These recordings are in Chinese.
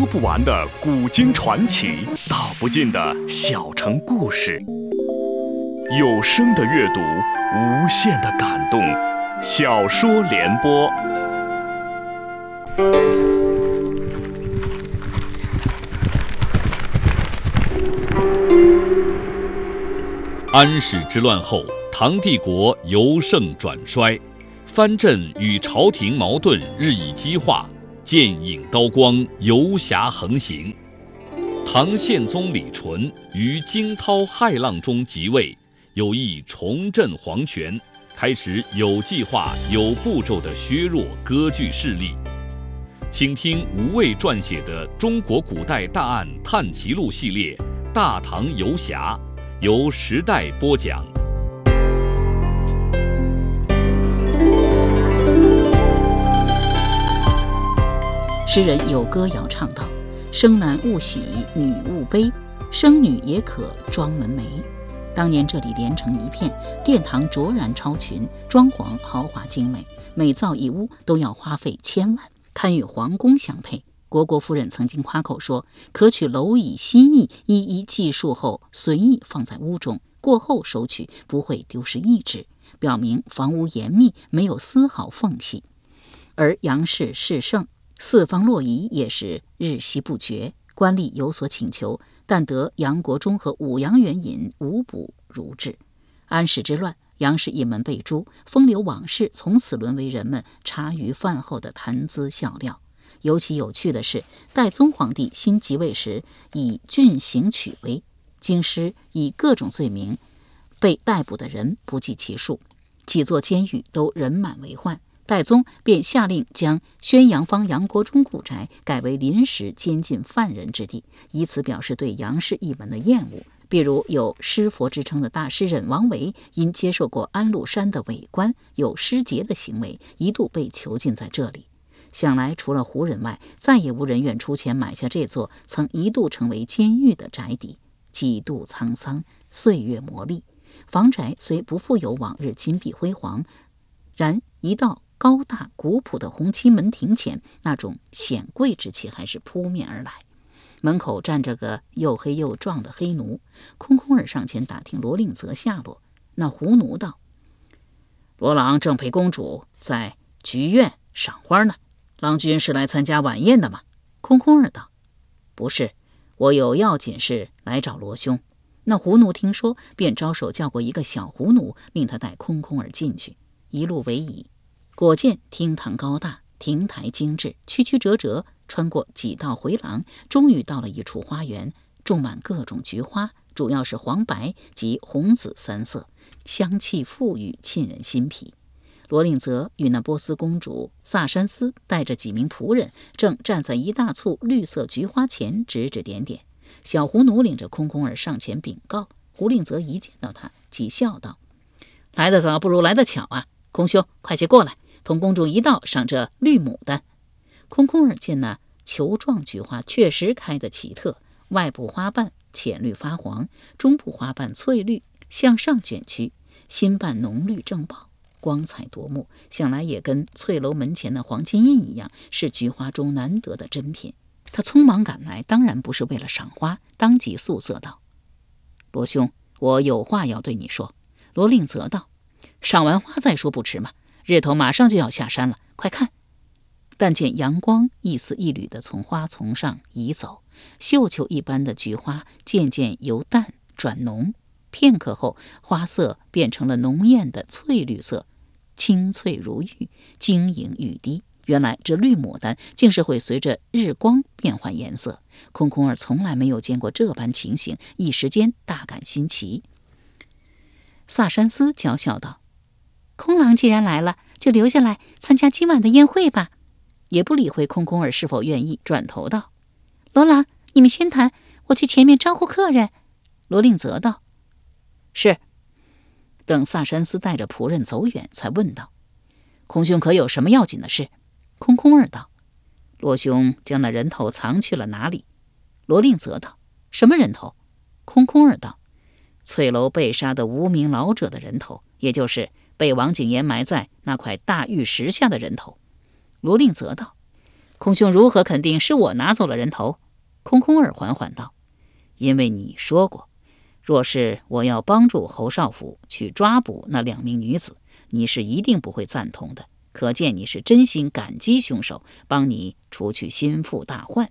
说不完的古今传奇，道不尽的小城故事。有声的阅读，无限的感动。小说联播，安史之乱后，唐帝国由盛转衰，藩镇与朝廷矛盾日益激化，剑影刀光，游侠横行。唐宪宗李纯于惊涛骇浪中即位。有意重振皇权，开始有计划、有步骤地削弱割据势力。请听吴畏撰写的《中国古代大案探奇录》系列《大唐游侠》，由时代播讲。诗人有歌谣唱道：“生男勿喜，女勿悲，生女也可装门楣。”当年这里连成一片，殿堂卓然超群，装潢豪华精美，每造一屋都要花费千万，堪与皇宫相配。虢国夫人曾经夸口说：“可取蝼蚁心意，一一计数后，随意放在屋中，过后收取，不会丢失一只。”表明房屋严密，没有丝毫缝隙。而杨氏势盛，四方洛邑也是日夕不绝。官吏有所请求，但得杨国忠和武阳元尹无补如至。安史之乱，杨氏一门被诛，风流往事从此沦为人们茶余饭后的谈资笑料。尤其有趣的是，代宗皇帝新即位时，以郡刑取威，京师以各种罪名被逮捕的人不计其数，几座监狱都人满为患。代宗便下令将宣阳坊杨国忠故宅改为临时监禁犯人之地，以此表示对杨氏一门的厌恶。比如有诗佛之称的大诗人王维，因接受过安禄山的伪官，有失节的行为，一度被囚禁在这里。想来，除了胡人外，再也无人愿出钱买下这座曾一度成为监狱的宅邸。几度沧桑，岁月磨砺，房宅虽不复有往日金碧辉煌，然一到高大古朴的红漆门庭前，那种显贵之气还是扑面而来。门口站着个又黑又壮的黑奴，空空儿上前打听罗令泽下落。那胡奴道：“罗郎正陪公主在菊院赏花呢。郎君是来参加晚宴的吗？”空空儿道：“不是，我有要紧事来找罗兄。”那胡奴听说，便招手叫过一个小胡奴，命他带空空儿进去，一路为椅。果见厅堂高大，亭台精致，曲曲折折，穿过几道回廊，终于到了一处花园，种满各种菊花，主要是黄白及红紫三色，香气馥郁，沁人心脾。罗令泽与那波斯公主萨珊斯带着几名仆人，正站在一大簇绿色菊花前，指指点点。小胡奴领着空空儿上前禀告，胡令泽一见到他，即笑道：“来得早，不如来得巧啊！空兄，快些过来。”同公主一道赏这绿牡丹。空空儿见那球状菊花确实开得奇特，外部花瓣浅绿发黄，中部花瓣翠绿向上卷曲，心瓣浓绿正爆，光彩夺目。想来也跟翠楼门前的黄金印一样，是菊花中难得的珍品。他匆忙赶来，当然不是为了赏花，当即素色道：“罗兄，我有话要对你说。”罗令泽道：“赏完花再说不迟嘛。”日头马上就要下山了，快看！但见阳光一丝一缕的从花丛上移走，绣球一般的菊花渐渐由淡转浓，片刻后，花色变成了浓艳的翠绿色，清翠如玉，晶莹欲滴。原来这绿牡丹竟是会随着日光变换颜色，空空儿从来没有见过这般情形，一时间大感新奇。萨珊斯娇笑道。空郎既然来了，就留下来参加今晚的宴会吧。也不理会空空儿是否愿意，转头道：“罗郎，你们先谈，我去前面招呼客人。”罗令泽道：“是。”等萨珊斯带着仆人走远，才问道：“空兄可有什么要紧的事？”空空儿道：“罗兄将那人头藏去了哪里？”罗令泽道：“什么人头？”空空儿道：“翠楼被杀的无名老者的人头，也就是。”被王景言埋在那块大玉石下的人头，罗令泽道：“孔兄如何肯定是我拿走了人头？空空儿缓缓道：“因为你说过，若是我要帮助侯少府去抓捕那两名女子，你是一定不会赞同的。可见你是真心感激凶手帮你除去心腹大患。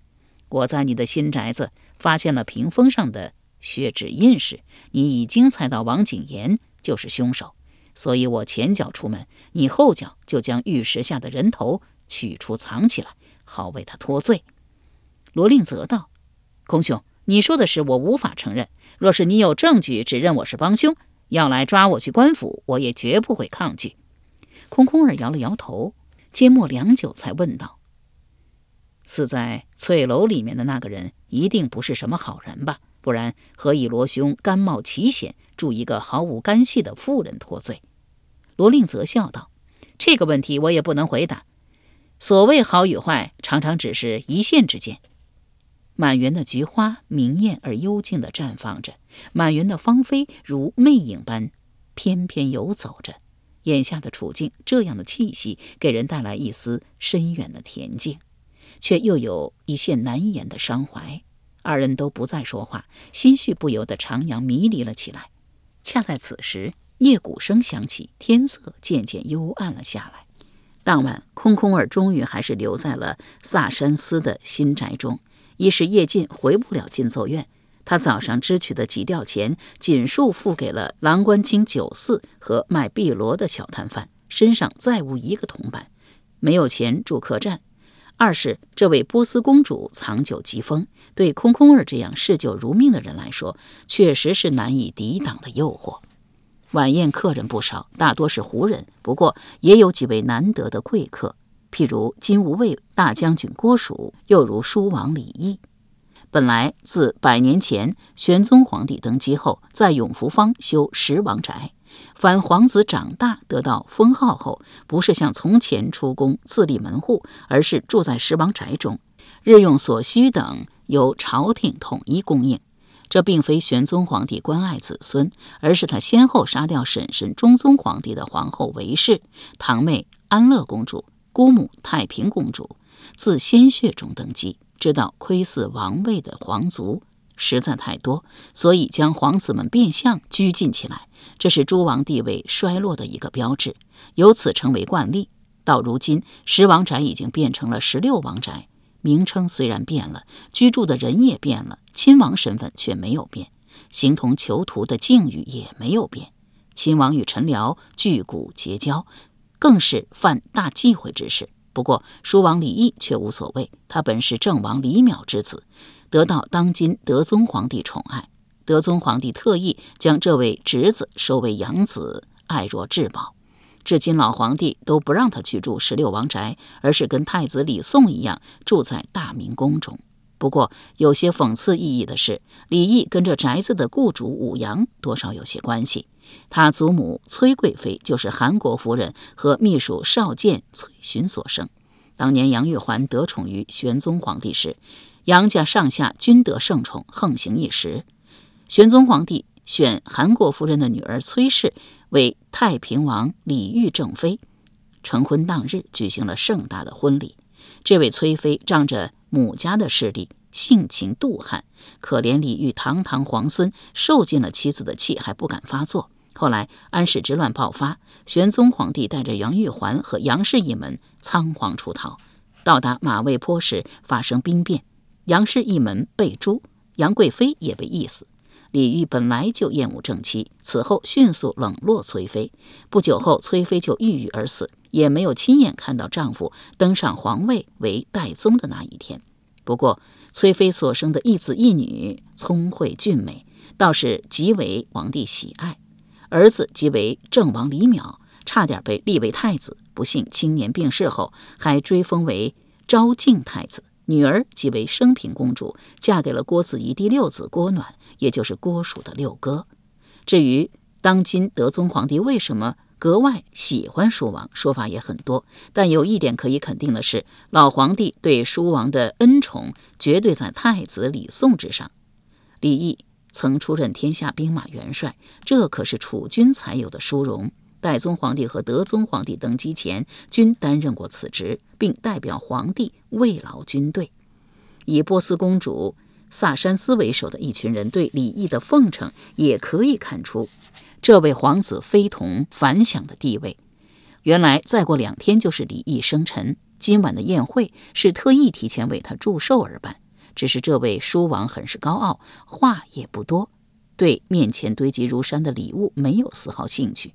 我在你的新宅子发现了屏风上的血指印时，你已经猜到王景言就是凶手，所以我前脚出门，你后脚就将玉石下的人头取出藏起来，好为他脱罪。”罗令泽道：“空兄，你说的是我无法承认。若是你有证据指认我是帮凶，要来抓我去官府，我也绝不会抗拒。”空空儿摇了摇头，缄默良久，才问道：“死在翠楼里面的那个人，一定不是什么好人吧？不然何以罗兄甘冒其险，助一个毫无干系的妇人脱罪？”罗令泽笑道：“这个问题我也不能回答。所谓好与坏，常常只是一线之间。”满园的菊花明艳而幽静地绽放着，满园的芳菲如魅影般翩翩游走着。眼下的处境，这样的气息给人带来一丝深远的恬静，却又有一线难言的伤怀。二人都不再说话，心绪不由得徜徉迷离了起来。恰在此时，夜鼓声响起，天色渐渐幽暗了下来。当晚，空空儿终于还是留在了萨山斯的新宅中。一是夜尽回不了进奏院，他早上支取的几吊钱尽数付给了郎官清酒肆和卖碧螺的小摊贩，身上再无一个铜板，没有钱住客栈。二是这位波斯公主藏酒疾风，对空空儿这样嗜酒如命的人来说，确实是难以抵挡的诱惑。晚宴客人不少，大多是胡人，不过也有几位难得的贵客。譬如金吾卫大将军郭蜀，又如书王李毅。本来自百年前玄宗皇帝登基后，在永福坊修十王宅。凡皇子长大得到封号后，不是像从前出宫自立门户，而是住在十王宅中，日用所需等由朝廷统一供应。这并非玄宗皇帝关爱子孙，而是他先后杀掉婶婶中宗皇帝的皇后韦氏、堂妹安乐公主。姑母太平公主自鲜血中登基，直到窥伺王位的皇族实在太多，所以将皇子们变相拘禁起来，这是诸王地位衰落的一个标志，由此成为惯例。到如今，十王宅已经变成了十六王宅，名称虽然变了，居住的人也变了，亲王身份却没有变，形同囚徒的境遇也没有变。亲王与臣僚据古结交。更是犯大忌讳之事。不过，书王李毅却无所谓。他本是郑王李淼之子，得到当今德宗皇帝宠爱。德宗皇帝特意将这位侄子收为养子，爱若至宝。至今老皇帝都不让他去住十六王宅，而是跟太子李诵一样住在大明宫中。不过，有些讽刺意义的是，李毅跟这宅子的雇主武阳多少有些关系。他祖母崔贵妃就是韩国夫人和秘书少监崔寻所生。当年杨玉环得宠于玄宗皇帝时，杨家上下均得圣宠，横行一时。玄宗皇帝选韩国夫人的女儿崔氏为太平王李玉正妃，成婚当日举行了盛大的婚礼。这位崔妃仗着母家的势力，性情妒悍，可怜李玉堂堂皇孙受尽了妻子的气，还不敢发作。后来安史之乱爆发，玄宗皇帝带着杨玉环和杨氏一门仓皇出逃，到达马嵬坡时发生兵变，杨氏一门被诛，杨贵妃也被缢死。李煜本来就厌恶正妻，此后迅速冷落崔妃。不久后，崔妃就郁郁而死，也没有亲眼看到丈夫登上皇位为代宗的那一天。不过，崔妃所生的一子一女聪慧俊美，倒是极为皇帝喜爱。儿子即为郑王李淼，差点被立为太子，不幸青年病逝后，还追封为昭敬太子。女儿即为升平公主，嫁给了郭子仪第六子郭暖，也就是郭蜀的六哥。至于当今德宗皇帝为什么格外喜欢叔王，说法也很多，但有一点可以肯定的是，老皇帝对叔王的恩宠绝对在太子李诵之上。李毅。曾出任天下兵马元帅，这可是储君才有的殊荣。代宗皇帝和德宗皇帝登基前均担任过此职，并代表皇帝慰劳军队。以波斯公主萨珊斯为首的一群人对李毅的奉承，也可以看出这位皇子非同凡响的地位。原来再过两天就是李毅生辰，今晚的宴会是特意提前为他祝寿而办。只是这位书王很是高傲，话也不多，对面前堆积如山的礼物没有丝毫兴趣。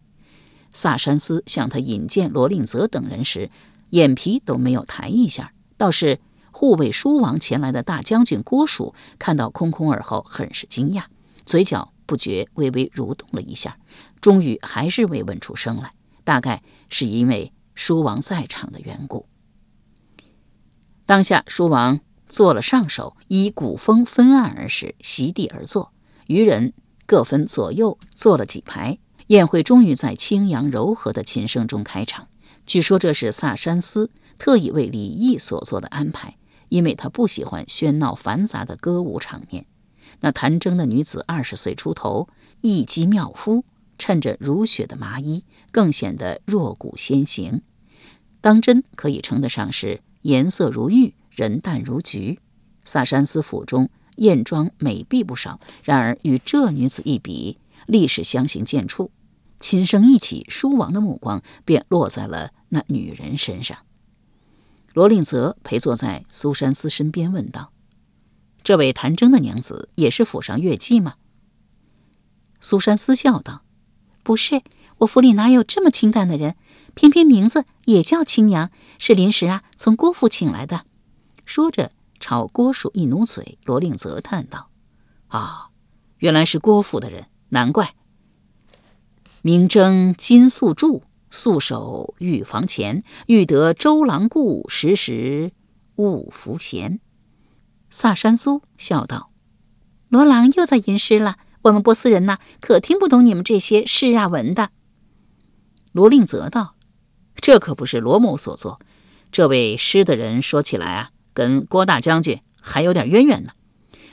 萨珊斯向他引荐罗令泽等人时，眼皮都没有抬一下。倒是护卫书王前来的大将军郭蜀看到空空耳后，很是惊讶，嘴角不觉微微蠕动了一下，终于还是未问出声来。大概是因为书王在场的缘故。当下，书王做了上首，依古风分案而始，席地而坐，余人各分左右坐了几排。宴会终于在清扬柔和的琴声中开场。据说这是萨珊斯特意为李毅所做的安排，因为他不喜欢喧闹繁杂的歌舞场面。那弹筝的女子二十岁出头，一肌妙肤。衬着如雪的麻衣，更显得弱骨先行。当真可以称得上是颜色如玉，人淡如菊。萨珊斯府中艳妆美婢不少，然而与这女子一比，立时相形见绌。琴声一起，书王的目光便落在了那女人身上。罗令泽陪坐在苏珊斯身边，问道：“这位弹筝的娘子也是府上乐妓吗？”苏珊斯笑道。不是，我府里哪有这么清淡的人？偏偏名字也叫青娘，是临时啊从郭府请来的。说着，朝郭蜀一努嘴。罗令泽叹道：“啊，原来是郭府的人，难怪。明征金素柱，素守御房前，欲得周郎顾，时时勿拂弦。”萨珊苏笑道：“罗郎又在吟诗了。”我们波斯人呐，可听不懂你们这些诗啊文的。罗令泽道：“这可不是罗某所作。这位诗的人说起来啊，跟郭大将军还有点渊源呢。”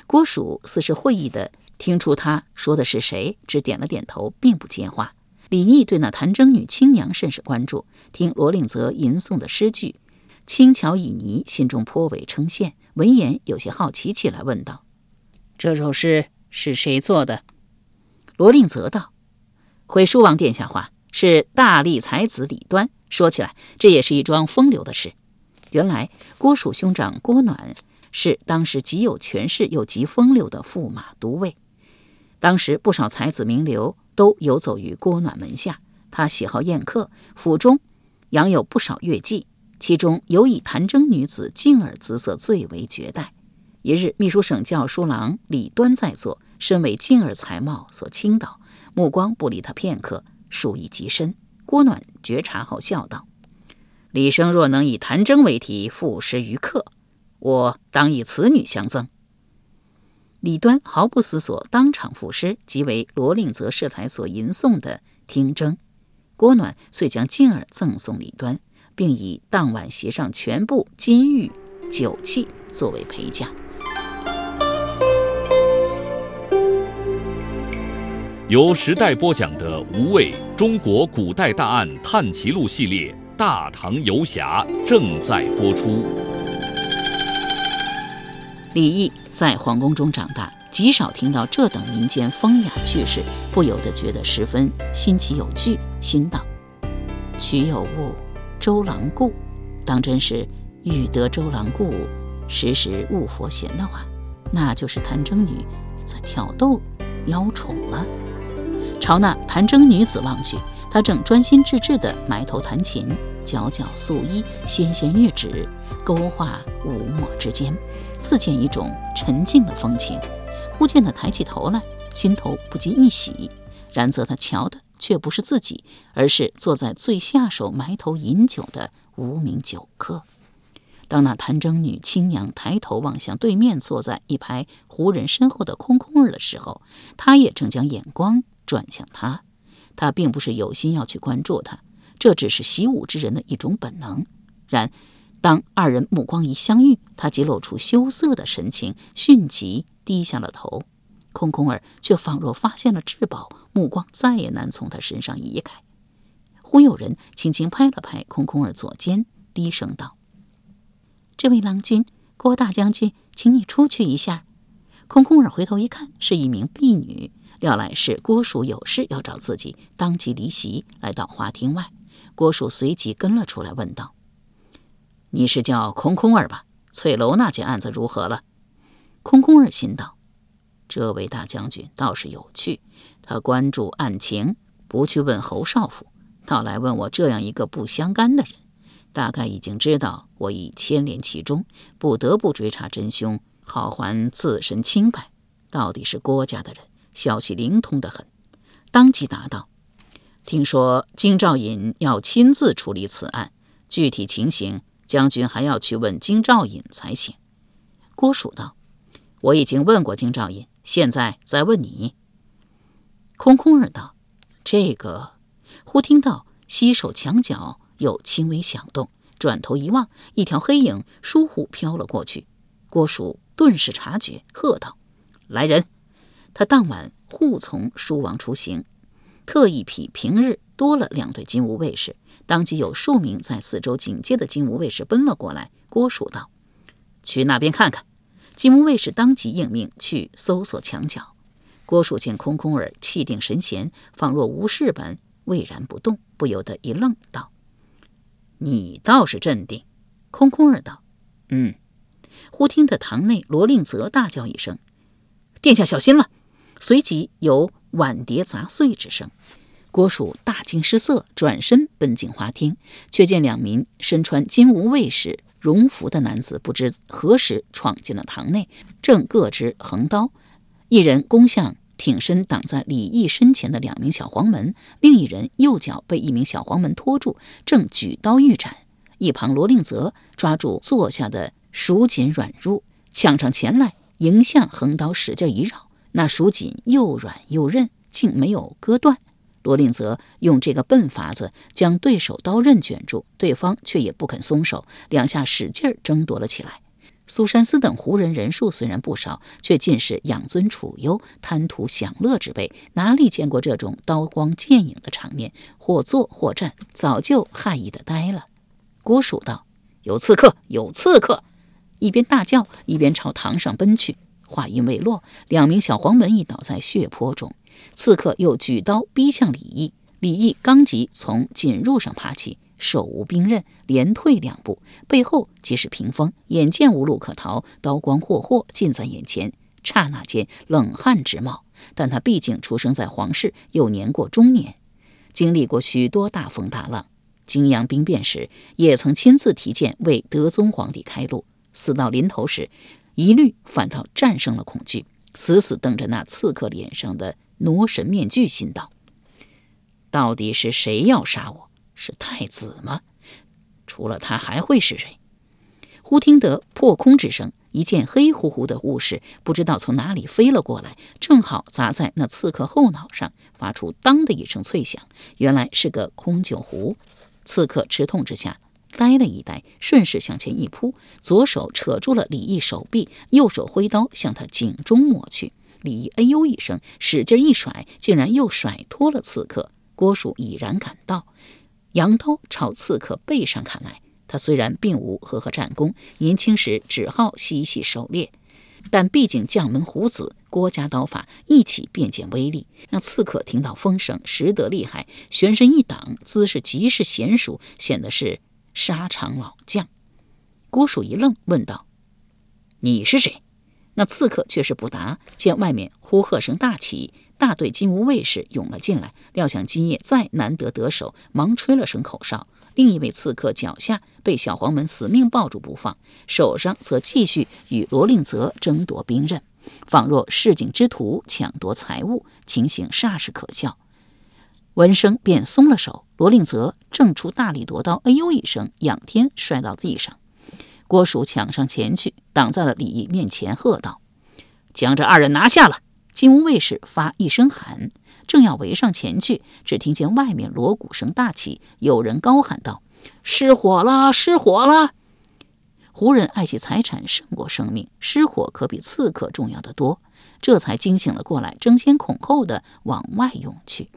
郭蜀似是会意的听出他说的是谁，只点了点头，并不接话。李毅对那弹筝女青娘甚是关注，听罗令泽吟诵的诗句，轻巧旖旎，心中颇为称羡。闻言，有些好奇起来，问道：“这首诗？”是谁做的？罗令泽道：“回书王殿下话，是大力才子李端。说起来，这也是一桩风流的事。原来郭蜀兄长郭暖是当时极有权势又极风流的驸马都尉。当时不少才子名流都游走于郭暖门下。他喜好宴客，府中养有不少乐伎，其中有以弹筝女子静儿姿色最为绝代。”一日，秘书省教书郎李端在座，身为静儿才貌所倾倒，目光不离他片刻，数意极深。郭暖觉察后笑道：“李生若能以弹筝为题赋诗于客，我当以此女相赠。”李端毫不思索，当场赋诗，即为罗令泽适才所吟诵的《听筝》。郭暖遂将静儿赠送李端，并以当晚席上全部金玉酒器作为陪嫁。由时代播讲的《无畏中国古代大案探奇录》系列《大唐游侠》正在播出。李毅在皇宫中长大，极少听到这等民间风雅趣事，不由得觉得十分新奇有趣。心道：“曲有误，周郎顾，当真是欲得周郎顾，时时误佛闲的话，那就是弹筝女在挑逗邀宠了。”朝那弹筝女子望去，她正专心致志地埋头弹琴，皎皎素衣，纤纤玉指，勾画五墨之间，自见一种沉静的风情。忽见他抬起头来，心头不禁一喜。然则他瞧的却不是自己，而是坐在最下手埋头饮酒的无名酒客。当那弹筝女青娘抬头望向对面坐在一排胡人身后的空空儿的时候，她也正将眼光。转向他，他并不是有心要去关注他，这只是习武之人的一种本能。然，当二人目光一相遇，他即露出羞涩的神情，迅即低下了头。空空儿却仿若发现了至宝，目光再也难从他身上移开。忽有人轻轻拍了拍空空儿左肩，低声道：“这位郎君，郭大将军，请你出去一下。”空空儿回头一看，是一名婢女，料来是郭叔有事要找自己，当即离席，来到花厅外。郭叔随即跟了出来，问道：“你是叫空空儿吧？翠楼那件案子如何了？”空空儿心道：“这位大将军倒是有趣，他关注案情，不去问侯少府，倒来问我这样一个不相干的人。大概已经知道我已牵连其中，不得不追查真凶，好还自身清白。到底是郭家的人，消息灵通得很。”当即答道。听说金兆尹要亲自处理此案，具体情形，将军还要去问金兆尹才行。郭蜀道：“我已经问过金兆尹，现在再问你。”空空儿道：“这个……”忽听到西首墙角有轻微响动，转头一望，一条黑影疏忽飘了过去。郭蜀顿时察觉，喝道：“来人！”他当晚护从书王出行。特意比平日多了两队金吾卫士，当即有数名在四周警戒的金吾卫士奔了过来。郭蜀道：“去那边看看。”金吾卫士当即应命去搜索墙角。郭蜀见空空儿气定神闲，仿若无事般巍然不动，不由得一愣，道：“你倒是镇定。”空空儿道：“嗯。”忽听得堂内罗令泽大叫一声：“殿下小心了！”随即有。碗碟砸碎之声，郭蜀大惊失色，转身奔进花厅，却见两名身穿金吾卫士戎服的男子不知何时闯进了堂内，正各执横刀，一人攻向挺身挡在李毅身前的两名小黄门，另一人右脚被一名小黄门拖住，正举刀欲斩。一旁罗令泽抓住坐下的蜀锦软褥，抢上前来，迎向横刀使劲一绕。那蜀锦又软又韧，竟没有割断。罗令则用这个笨法子将对手刀刃卷住，对方却也不肯松手，两下使劲儿争夺了起来。苏山思等胡人人数虽然不少，却尽是养尊处优、贪图享乐之辈，哪里见过这种刀光剑影的场面？或坐或站，早就骇异的呆了。郭蜀道：“有刺客！有刺客！”一边大叫，一边朝堂上奔去。话音未落，两名小黄门已倒在血泊中。刺客又举刀逼向李毅，李毅刚即从锦褥上爬起，手无兵刃，连退两步，背后即是屏风，眼见无路可逃，刀光霍霍近在眼前，刹那间冷汗直冒。但他毕竟出生在皇室，又年过中年，经历过许多大风大浪。泾阳兵变时，也曾亲自提剑为德宗皇帝开路。死到临头时，一律反倒战胜了恐惧，死死瞪着那刺客脸上的傩神面具，心道：到底是谁要杀我？是太子吗？除了他还会是谁？忽听得破空之声，一件黑乎乎的物事不知道从哪里飞了过来，正好砸在那刺客后脑上，发出当的一声脆响。原来是个空酒壶，刺客吃痛之下。呆了一呆，顺势向前一扑，左手扯住了李毅手臂，右手挥刀向他颈中抹去。李毅哎呦一声，使劲一甩，竟然又甩脱了刺客。郭叔已然赶到，扬刀朝刺客背上砍来。他虽然并无赫赫战功，年轻时只好嬉戏狩猎，但毕竟将门虎子，郭家刀法一起便见威力。那刺客听到风声，识得厉害，旋身一挡，姿势极是娴熟，显得是。沙场老将，郭蜀一愣，问道：“你是谁？”那刺客却是不答。见外面呼喝声大起，大队金吾卫士涌了进来，料想今夜再难得得手，忙吹了声口哨。另一位刺客脚下被小黄门死命抱住不放，手上则继续与罗令泽争夺兵刃，仿若市井之徒抢夺财物，情形煞是可笑。闻声便松了手，罗令泽正出大力夺刀，哎呦一声，仰天摔到地上。郭蜀抢上前去，挡在了李毅面前，喝道：“将这二人拿下了！”金吾卫士发一声喊，正要围上前去，只听见外面锣鼓声大起，有人高喊道：“失火了！失火了！”胡人爱惜财产胜过生命，失火可比刺客重要的多，这才惊醒了过来，争先恐后的往外涌去。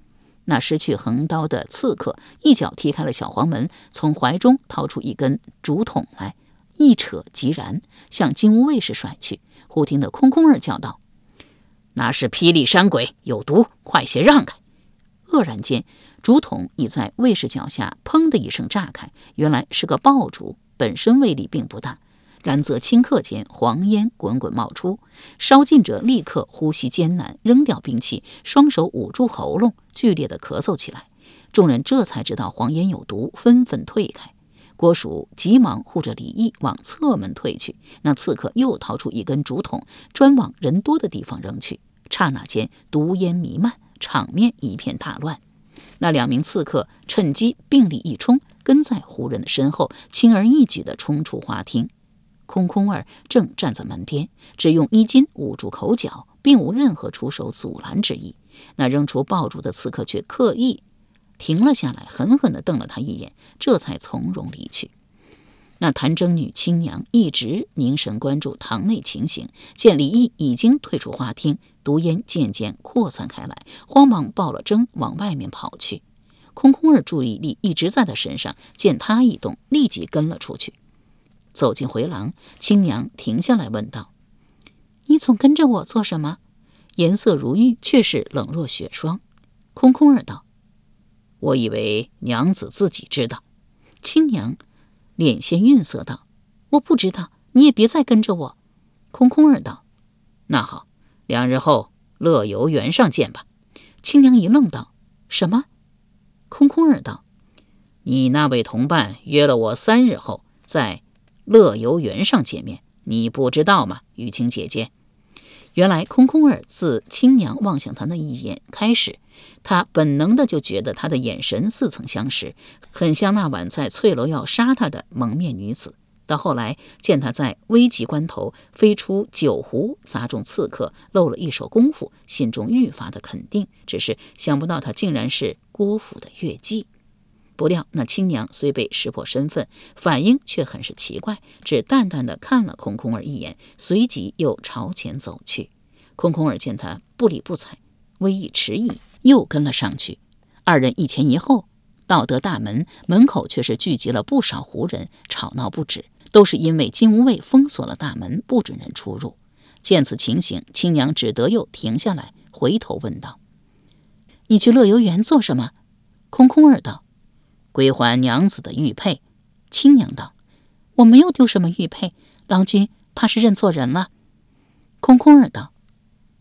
那失去横刀的刺客一脚踢开了小黄门，从怀中掏出一根竹筒来，一扯即燃，向金乌卫士甩去。忽听得空空儿叫道：“那是霹雳山鬼，有毒，快些让开！”愕然间，竹筒已在卫士脚下砰的一声炸开，原来是个爆竹，本身威力并不大。然则顷刻间，黄烟滚滚冒出，烧尽者立刻呼吸艰难，扔掉兵器，双手捂住喉咙，剧烈的咳嗽起来。众人这才知道黄烟有毒，纷纷退开。郭蜀急忙护着李毅往侧门退去，那刺客又掏出一根竹筒，专往人多的地方扔去。刹那间，毒烟弥漫，场面一片大乱。那两名刺客趁机并力一冲，跟在胡人的身后，轻而易举地冲出花厅。空空儿正站在门边，只用衣襟捂住口角，并无任何出手阻拦之意。那扔出爆竹的刺客却刻意停了下来，狠狠地瞪了他一眼，这才从容离去。那谭征女青娘一直凝神关注堂内情形，见李毅已经退出花厅，毒烟渐渐扩散开来，慌忙抱了征往外面跑去。空空儿注意力一直在他身上，见他一动，立即跟了出去。走进回廊，青娘停下来问道：“你总跟着我做什么？”颜色如玉，却是冷若雪霜。空空儿道：“我以为娘子自己知道。”青娘脸现晕色道：“我不知道，你也别再跟着我。”空空儿道：“那好，两日后乐游原上见吧。”青娘一愣道：“什么？”空空儿道：“你那位同伴约了我三日后在。”乐游原上见面，你不知道吗，雨晴姐姐？原来空空儿自青娘望向他那一眼开始，他本能的就觉得他的眼神似曾相识，很像那晚在翠楼要杀他的蒙面女子。到后来见他在危急关头飞出酒壶砸中刺客，露了一手功夫，心中愈发的肯定。只是想不到他竟然是郭府的月季。不料那青娘虽被识破身份，反应却很是奇怪，只淡淡的看了空空儿一眼，随即又朝前走去。空空儿见他不理不睬，微一迟疑，又跟了上去。二人一前一后，到得大门，门口却是聚集了不少胡人，吵闹不止，都是因为金吾卫封锁了大门，不准人出入。见此情形，青娘只得又停下来，回头问道：“你去乐游园做什么？”空空儿道。归还娘子的玉佩，青娘道：“我没有丢什么玉佩，郎君怕是认错人了。”空空儿道：“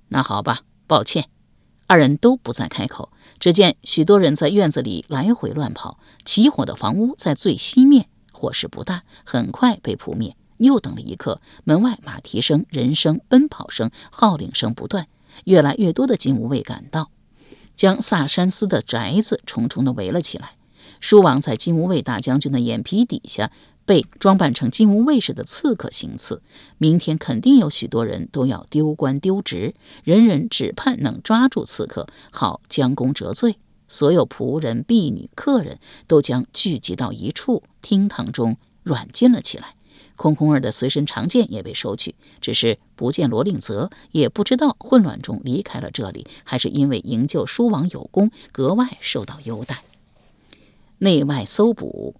那好吧，抱歉。”二人都不再开口。只见许多人在院子里来回乱跑，起火的房屋在最西面，火势不大，很快被扑灭。又等了一刻，门外马蹄声、人声、奔跑声、号令声不断，越来越多的金吾卫赶到，将萨山斯的宅子重重的围了起来。书王在金吾卫大将军的眼皮底下被装扮成金吾卫士的刺客行刺，明天肯定有许多人都要丢官丢职，人人只盼能抓住刺客，好将功折罪。所有仆人、婢女、客人都将聚集到一处，厅堂中软禁了起来。空空儿的随身长剑也被收去，只是不见罗令泽，也不知道混乱中离开了这里，还是因为营救书王有功，格外受到优待。内外搜捕，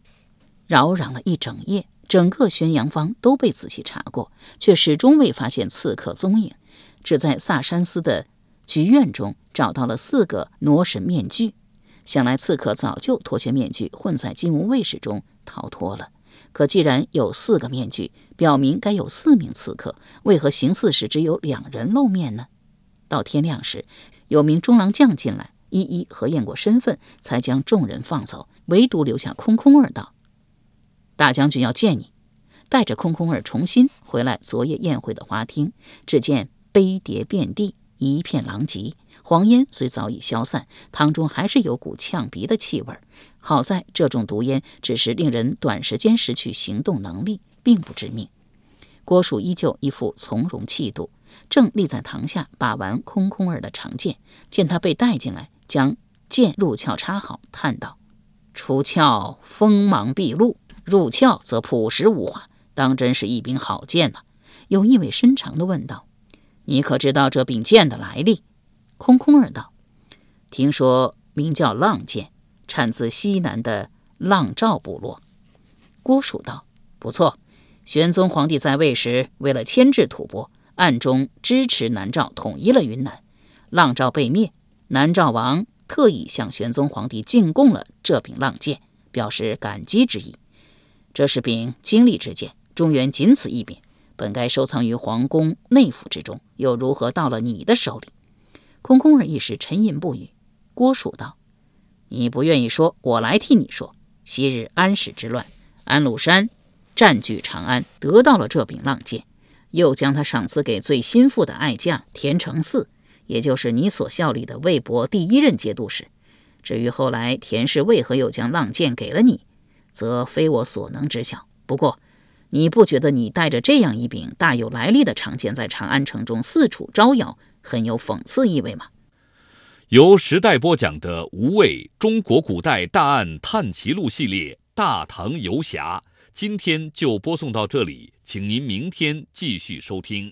扰攘了一整夜，整个宣阳坊都被仔细查过，却始终未发现刺客踪影。只在萨山斯的局院中找到了四个挪神面具，想来刺客早就脱下面具，混在金吾卫士中逃脱了。可既然有四个面具，表明该有四名刺客，为何行刺时只有两人露面呢？到天亮时，有名中郎将进来。一一核验过身份，才将众人放走，唯独留下空空儿道：“大将军要见你。”带着空空儿重新回来昨夜宴会的花厅，只见杯碟遍地，一片狼藉。黄烟虽早已消散，汤中还是有股呛鼻的气味。好在这种毒烟只是令人短时间失去行动能力，并不致命。郭蜀依旧一副从容气度，正立在堂下把玩空空儿的长剑，见他被带进来。将剑入鞘插好，叹道：“出鞘锋芒毕露，入鞘则朴实无华，当真是一柄好剑呐。”又意味深长地问道：“你可知道这柄剑的来历？”空空儿道：“听说名叫浪剑，产自西南的浪赵部落。郭蜀道：“不错，玄宗皇帝在位时，为了牵制吐蕃，暗中支持南诏统一了云南。浪赵被灭，南诏王特意向玄宗皇帝进贡了这柄浪剑，表示感激之意。这是柄经历之剑，中原仅此一柄。”本该收藏于皇宫内府之中，又如何到了你的手里？空空儿一时沉吟不语。郭蜀道：“你不愿意说，我来替你说。昔日安史之乱，安禄山占据长安，得到了这柄浪剑，又将他赏赐给最心腹的爱将田承嗣，也就是你所效力的魏博第一任节度使。至于后来田氏为何又将浪剑给了你，则非我所能知晓。不过。”你不觉得你带着这样一柄大有来历的长剑在长安城中四处招摇，很有讽刺意味吗？由时代播讲的《无畏中国古代大案探奇录》系列《大唐游侠》，今天就播送到这里，请您明天继续收听。